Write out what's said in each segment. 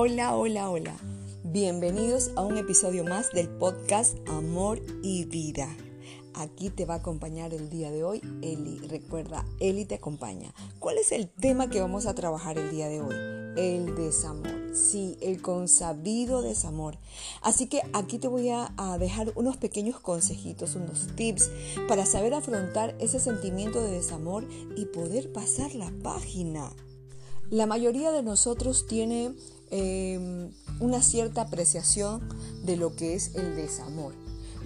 Hola, hola, hola. Bienvenidos a un episodio más del podcast Amor y Vida. Aquí te va a acompañar el día de hoy Eli. Recuerda, Eli te acompaña. ¿Cuál es el tema que vamos a trabajar el día de hoy? El desamor. Sí, el consabido desamor. Así que aquí te voy a, dejar unos pequeños consejitos, unos tips para saber afrontar ese sentimiento de desamor y poder pasar la página. La mayoría de nosotros tiene eh, una cierta apreciación de lo que es el desamor,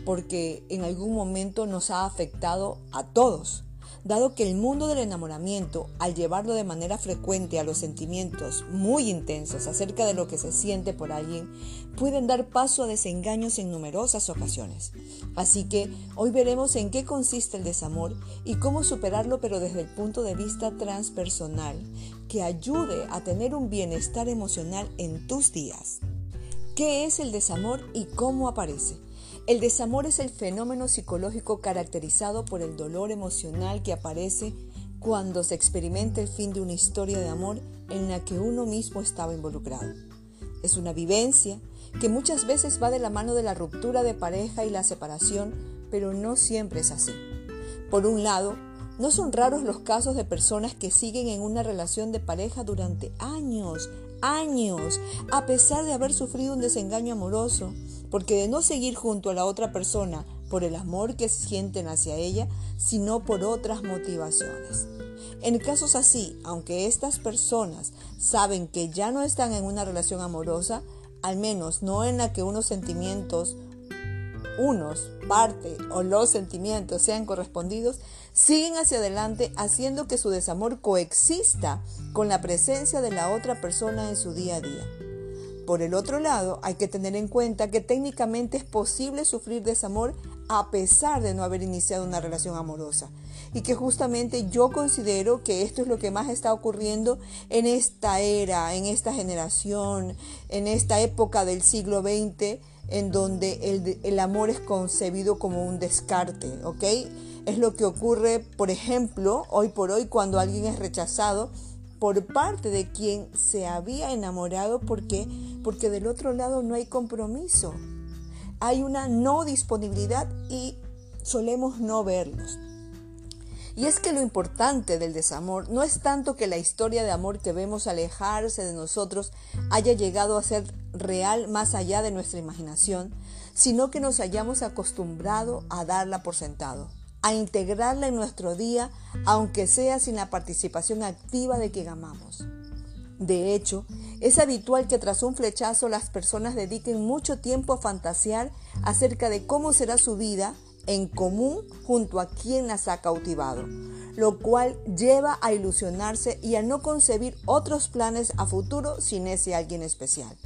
porque en algún momento nos ha afectado a todos dado que el mundo del enamoramiento, al llevarlo de manera frecuente a los sentimientos muy intensos acerca de lo que se siente por alguien, pueden dar paso a desengaños en numerosas ocasiones. Así que hoy veremos en qué consiste el desamor y cómo superarlo pero desde el punto de vista transpersonal, que ayude a tener un bienestar emocional en tus días. ¿Qué es el desamor y cómo aparece? El desamor es el fenómeno psicológico caracterizado por el dolor emocional que aparece cuando se experimenta el fin de una historia de amor en la que uno mismo estaba involucrado. Es una vivencia que muchas veces va de la mano de la ruptura de pareja y la separación, pero no siempre es así. Por un lado, no son raros los casos de personas que siguen en una relación de pareja durante años, años, a pesar de haber sufrido un desengaño amoroso, porque de no seguir junto a la otra persona por el amor que sienten hacia ella, sino por otras motivaciones. En casos así, aunque estas personas saben que ya no están en una relación amorosa, al menos no en la que unos sentimientos unos, parte o los sentimientos sean correspondidos, siguen hacia adelante haciendo que su desamor coexista con la presencia de la otra persona en su día a día. Por el otro lado, hay que tener en cuenta que técnicamente es posible sufrir desamor a pesar de no haber iniciado una relación amorosa. Y que justamente yo considero que esto es lo que más está ocurriendo en esta era, en esta generación, en esta época del siglo XX en donde el, amor es concebido como un descarte, ¿ok? Es lo que ocurre, por ejemplo, hoy por hoy cuando alguien es rechazado por parte de quien se había enamorado, ¿por qué? Porque del otro lado no hay compromiso, hay una no disponibilidad y solemos no verlos. Y es que lo importante del desamor no es tanto que la historia de amor que vemos alejarse de nosotros haya llegado a ser real más allá de nuestra imaginación, sino que nos hayamos acostumbrado a darla por sentado, a integrarla en nuestro día, aunque sea sin la participación activa de quien amamos. De hecho, es habitual que tras un flechazo las personas dediquen mucho tiempo a fantasear acerca de cómo será su vida en común junto a quien las ha cautivado, lo cual lleva a ilusionarse y a no concebir otros planes a futuro sin ese alguien especial.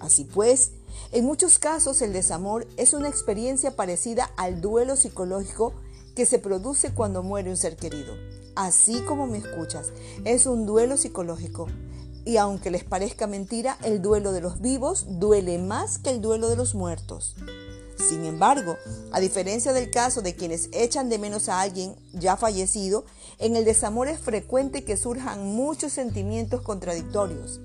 Así pues, en muchos casos el desamor es una experiencia parecida al duelo psicológico que se produce cuando muere un ser querido. Así como me escuchas, es un duelo psicológico. Y aunque les parezca mentira, el duelo de los vivos duele más que el duelo de los muertos. Sin embargo, a diferencia del caso de quienes echan de menos a alguien ya fallecido, en el desamor es frecuente que surjan muchos sentimientos contradictorios,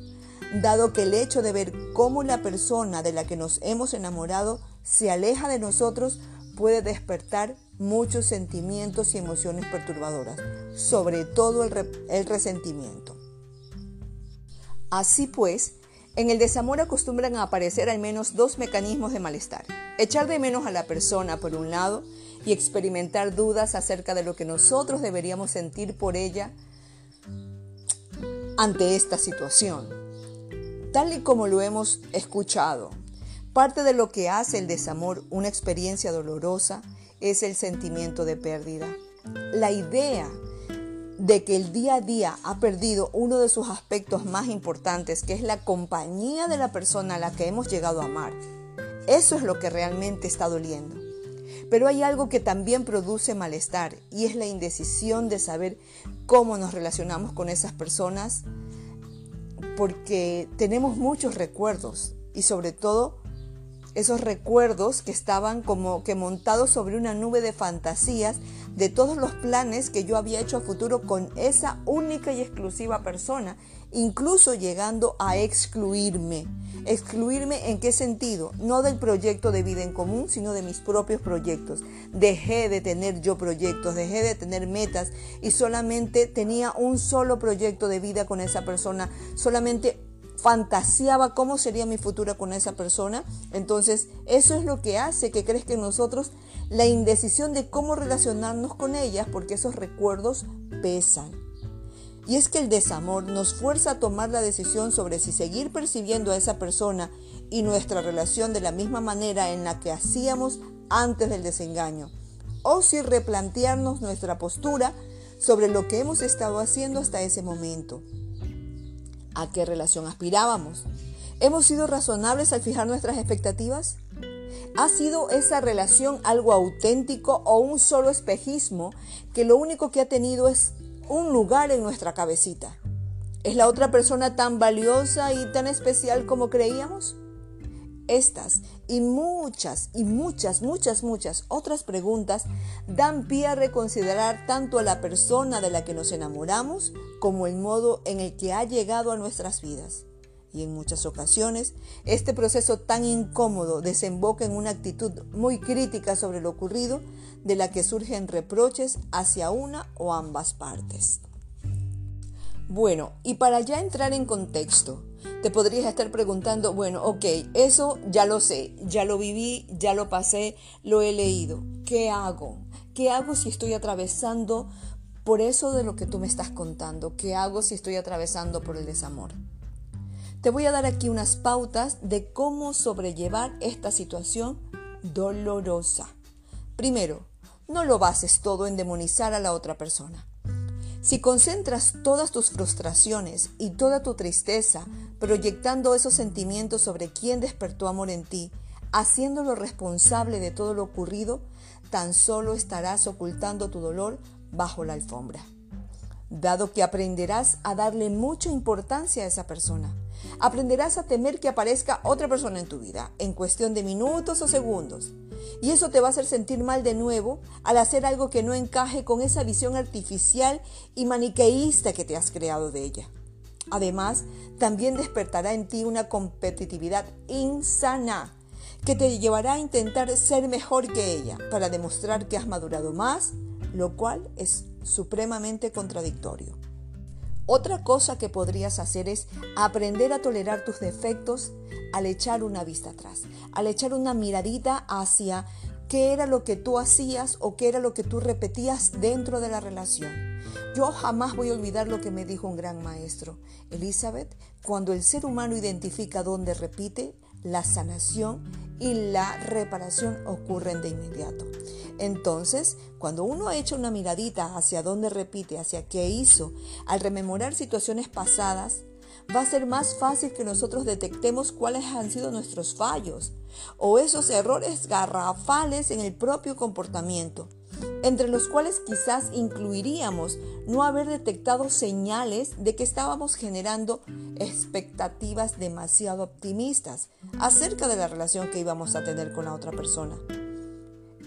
dado que el hecho de ver cómo la persona de la que nos hemos enamorado se aleja de nosotros puede despertar muchos sentimientos y emociones perturbadoras, sobre todo el, el resentimiento. Así pues, en el desamor acostumbran a aparecer al menos dos mecanismos de malestar. Echar de menos a la persona por un lado y experimentar dudas acerca de lo que nosotros deberíamos sentir por ella ante esta situación. Tal y como lo hemos escuchado, parte de lo que hace el desamor una experiencia dolorosa es el sentimiento de pérdida. La idea de que el día a día ha perdido uno de sus aspectos más importantes, que es la compañía de la persona a la que hemos llegado a amar. Eso es lo que realmente está doliendo. Pero hay algo que también produce malestar y es la indecisión de saber cómo nos relacionamos con esas personas porque tenemos muchos recuerdos y sobre todo esos recuerdos que estaban como que montados sobre una nube de fantasías de todos los planes que yo había hecho a futuro con esa única y exclusiva persona incluso llegando a excluirme. ¿Excluirme en qué sentido? No del proyecto de vida en común, sino de mis propios proyectos. Dejé de tener yo proyectos, dejé de tener metas y solamente tenía un solo proyecto de vida con esa persona, solamente fantaseaba cómo sería mi futuro con esa persona. Entonces, eso es lo que hace que crezca en nosotros la indecisión de cómo relacionarnos con ellas, porque esos recuerdos pesan. Y es que el desamor nos fuerza a tomar la decisión sobre si seguir percibiendo a esa persona y nuestra relación de la misma manera en la que hacíamos antes del desengaño, o si replantearnos nuestra postura sobre lo que hemos estado haciendo hasta ese momento. ¿A qué relación aspirábamos? ¿Hemos sido razonables al fijar nuestras expectativas? ¿Ha sido esa relación algo auténtico o un solo espejismo que lo único que ha tenido es un lugar en nuestra cabecita? ¿Es la otra persona tan valiosa y tan especial como creíamos? Estas y muchas y muchas, muchas, muchas otras preguntas dan pie a reconsiderar tanto a la persona de la que nos enamoramos como el modo en el que ha llegado a nuestras vidas. Y en muchas ocasiones, este proceso tan incómodo desemboca en una actitud muy crítica sobre lo ocurrido, de la que surgen reproches hacia una o ambas partes. Bueno, y para ya entrar en contexto, te podrías estar preguntando, bueno, ok, eso ya lo sé, ya lo viví, ya lo pasé, lo he leído. ¿Qué hago? ¿Qué hago si estoy atravesando por eso de lo que tú me estás contando? ¿Qué hago si estoy atravesando por el desamor? Te voy a dar aquí unas pautas de cómo sobrellevar esta situación dolorosa. Primero, no lo bases todo en demonizar a la otra persona. Si concentras todas tus frustraciones y toda tu tristeza proyectando esos sentimientos sobre quien despertó amor en ti, haciéndolo responsable de todo lo ocurrido, tan solo estarás ocultando tu dolor bajo la alfombra. Dado que aprenderás a darle mucha importancia a esa persona, aprenderás a temer que aparezca otra persona en tu vida en cuestión de minutos o segundos y eso te va a hacer sentir mal de nuevo al hacer algo que no encaje con esa visión artificial y maniqueísta que te has creado de ella. Además, también despertará en ti una competitividad insana que te llevará a intentar ser mejor que ella para demostrar que has madurado más, lo cual es supremamente contradictorio. Otra cosa que podrías hacer es aprender a tolerar tus defectos al echar una vista atrás, al echar una miradita hacia qué era lo que tú hacías o qué era lo que tú repetías dentro de la relación. Yo jamás voy a olvidar lo que me dijo un gran maestro, Elizabeth, cuando el ser humano identifica dónde repite, la sanación y la reparación ocurren de inmediato. Entonces, cuando uno echa una miradita hacia dónde repite, hacia qué hizo, al rememorar situaciones pasadas, va a ser más fácil que nosotros detectemos cuáles han sido nuestros fallos o esos errores garrafales en el propio comportamiento entre los cuales quizás incluiríamos no haber detectado señales de que estábamos generando expectativas demasiado optimistas acerca de la relación que íbamos a tener con la otra persona.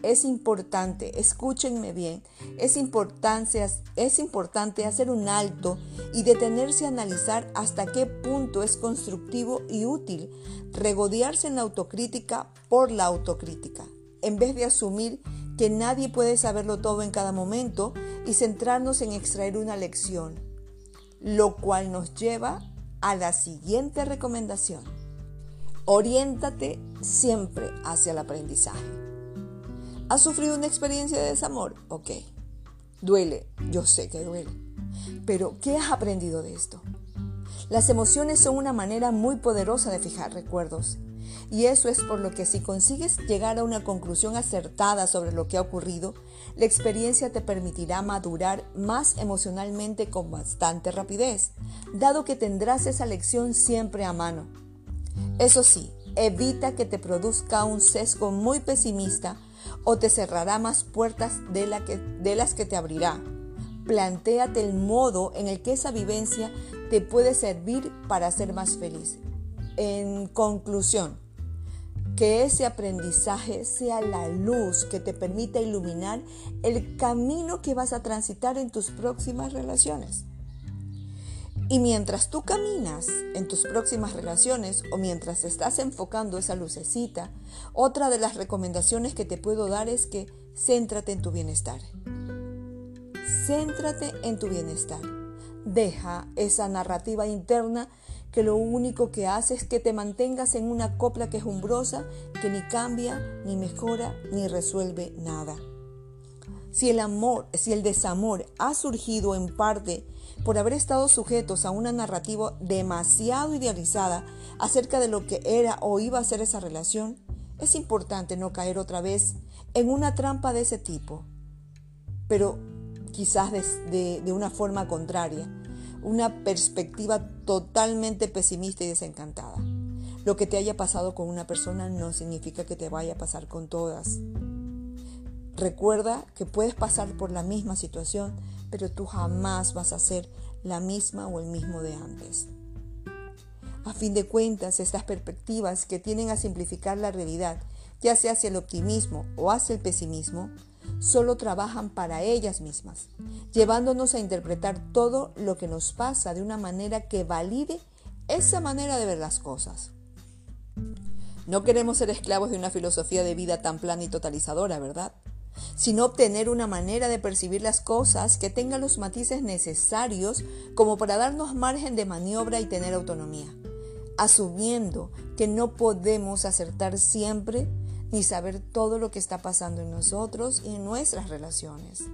Es importante, escúchenme bien, es importante, es importante hacer un alto y detenerse a analizar hasta qué punto es constructivo y útil regodearse en la autocrítica por la autocrítica, en vez de asumir que nadie puede saberlo todo en cada momento y centrarnos en extraer una lección, lo cual nos lleva a la siguiente recomendación. Oriéntate siempre hacia el aprendizaje. ¿Has sufrido una experiencia de desamor? Ok. Duele, yo sé que duele. Pero, ¿qué has aprendido de esto? Las emociones son una manera muy poderosa de fijar recuerdos y eso es por lo que si consigues llegar a una conclusión acertada sobre lo que ha ocurrido, la experiencia te permitirá madurar más emocionalmente con bastante rapidez, dado que tendrás esa lección siempre a mano. Eso sí, evita que te produzca un sesgo muy pesimista o te cerrará más puertas de, las que te abrirá. Plantéate el modo en el que esa vivencia te puede servir para ser más feliz. En conclusión, que ese aprendizaje sea la luz que te permita iluminar el camino que vas a transitar en tus próximas relaciones. Y mientras tú caminas en tus próximas relaciones o mientras estás enfocando esa lucecita, otra de las recomendaciones que te puedo dar es que céntrate en tu bienestar. Céntrate en tu bienestar. Deja esa narrativa interna que lo único que hace es que te mantengas en una copla quejumbrosa que ni cambia, ni mejora, ni resuelve nada. Si el amor, si el desamor ha surgido en parte por haber estado sujetos a una narrativa demasiado idealizada acerca de lo que era o iba a ser esa relación, es importante no caer otra vez en una trampa de ese tipo, pero quizás de, de una forma contraria, una perspectiva totalmente pesimista y desencantada. Lo que te haya pasado con una persona no significa que te vaya a pasar con todas. Recuerda que puedes pasar por la misma situación, pero tú jamás vas a ser la misma o el mismo de antes. A fin de cuentas, estas perspectivas que tienen a simplificar la realidad, ya sea hacia el optimismo o hacia el pesimismo, solo trabajan para ellas mismas, llevándonos a interpretar todo lo que nos pasa de una manera que valide esa manera de ver las cosas. No queremos ser esclavos de una filosofía de vida tan plana y totalizadora, ¿verdad? sino obtener una manera de percibir las cosas que tenga los matices necesarios como para darnos margen de maniobra y tener autonomía, asumiendo que no podemos acertar siempre ni saber todo lo que está pasando en nosotros y en nuestras relaciones.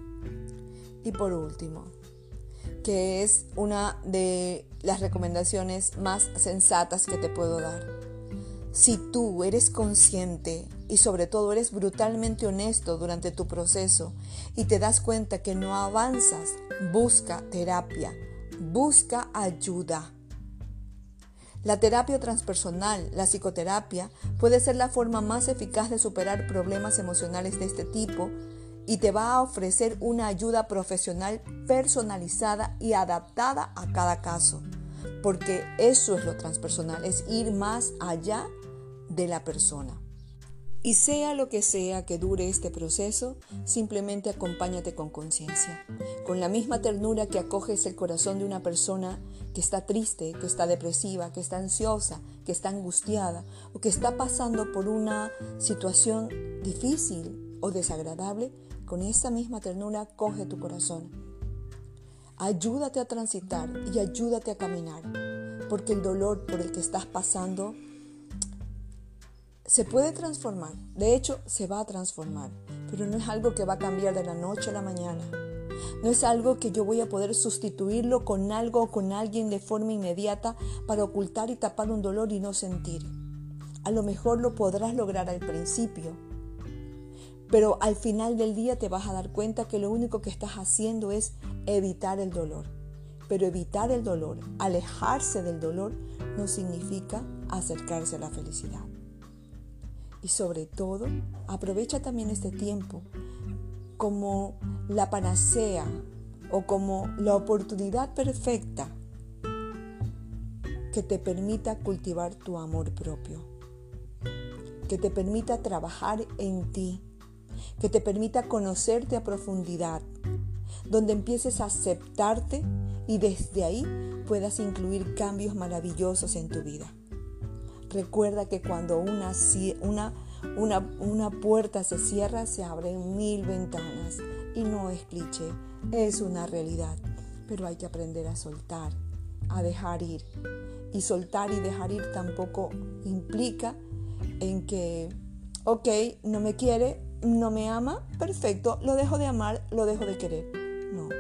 Y por último, que es una de las recomendaciones más sensatas que te puedo dar. Si tú eres consciente y sobre todo eres brutalmente honesto durante tu proceso y te das cuenta que no avanzas, busca terapia, busca ayuda. La terapia transpersonal, la psicoterapia, puede ser la forma más eficaz de superar problemas emocionales de este tipo y te va a ofrecer una ayuda profesional personalizada y adaptada a cada caso. Porque eso es lo transpersonal, es ir más allá de la persona. Y sea lo que sea que dure este proceso, simplemente acompáñate con conciencia, con la misma ternura que acoges el corazón de una persona que está triste, que está depresiva, que está ansiosa, que está angustiada o que está pasando por una situación difícil o desagradable, con esa misma ternura coge tu corazón. Ayúdate a transitar y ayúdate a caminar, porque el dolor por el que estás pasando se puede transformar, de hecho se va a transformar, pero no es algo que va a cambiar de la noche a la mañana. No es algo que yo voy a poder sustituirlo con algo o con alguien de forma inmediata para ocultar y tapar un dolor y no sentir. A lo mejor lo podrás lograr al principio, pero al final del día te vas a dar cuenta que lo único que estás haciendo es evitar el dolor. Pero evitar el dolor, alejarse del dolor, no significa acercarse a la felicidad. Y sobre todo, aprovecha también este tiempo como la panacea o como la oportunidad perfecta que te permita cultivar tu amor propio, que te permita trabajar en ti, que te permita conocerte a profundidad, donde empieces a aceptarte y desde ahí puedas incluir cambios maravillosos en tu vida. Recuerda que cuando una, una, una, una puerta se cierra, se abren mil ventanas. Y no es cliché, es una realidad. Pero hay que aprender a soltar, a dejar ir. Y soltar y dejar ir tampoco implica en que, ok, no me quiere, no me ama, perfecto, lo dejo de amar, lo dejo de querer. No.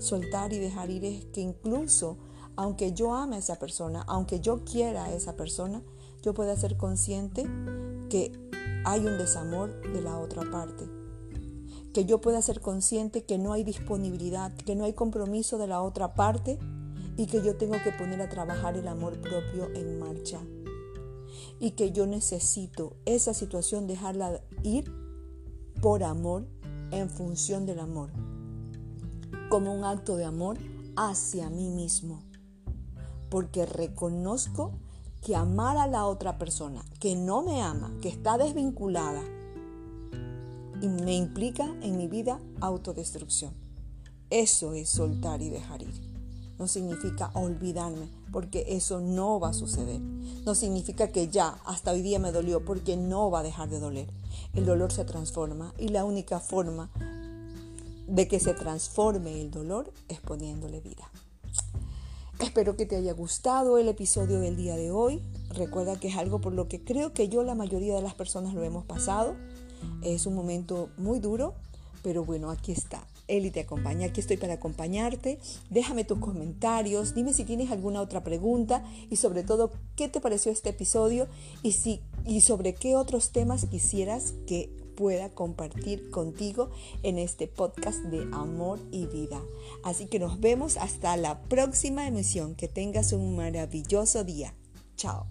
Soltar y dejar ir es que incluso aunque yo ame a esa persona, aunque yo quiera a esa persona, yo pueda ser consciente que hay un desamor de la otra parte. Que yo pueda ser consciente que no hay disponibilidad, que no hay compromiso de la otra parte y que yo tengo que poner a trabajar el amor propio en marcha. Y que yo necesito esa situación dejarla ir por amor en función del amor. Como un acto de amor hacia mí mismo porque reconozco que amar a la otra persona que no me ama, que está desvinculada, y me implica en mi vida autodestrucción. Eso es soltar y dejar ir. no significa olvidarme, porque eso no va a suceder. No significa que ya, hasta hoy día me dolió, porque no va a dejar de doler. El dolor se transforma y la única forma de que se transforme el dolor es poniéndole vida. Espero que te haya gustado el episodio del día de hoy. Recuerda que es algo por lo que creo que yo la mayoría de las personas lo hemos pasado. Es un momento muy duro, pero bueno, aquí está. Eli te acompaña, aquí estoy para acompañarte. Déjame tus comentarios, dime si tienes alguna otra pregunta y sobre todo qué te pareció este episodio y, si, y sobre qué otros temas quisieras que pueda compartir contigo en este podcast de amor y vida. Así que nos vemos hasta la próxima emisión. Que tengas un maravilloso día. Chao.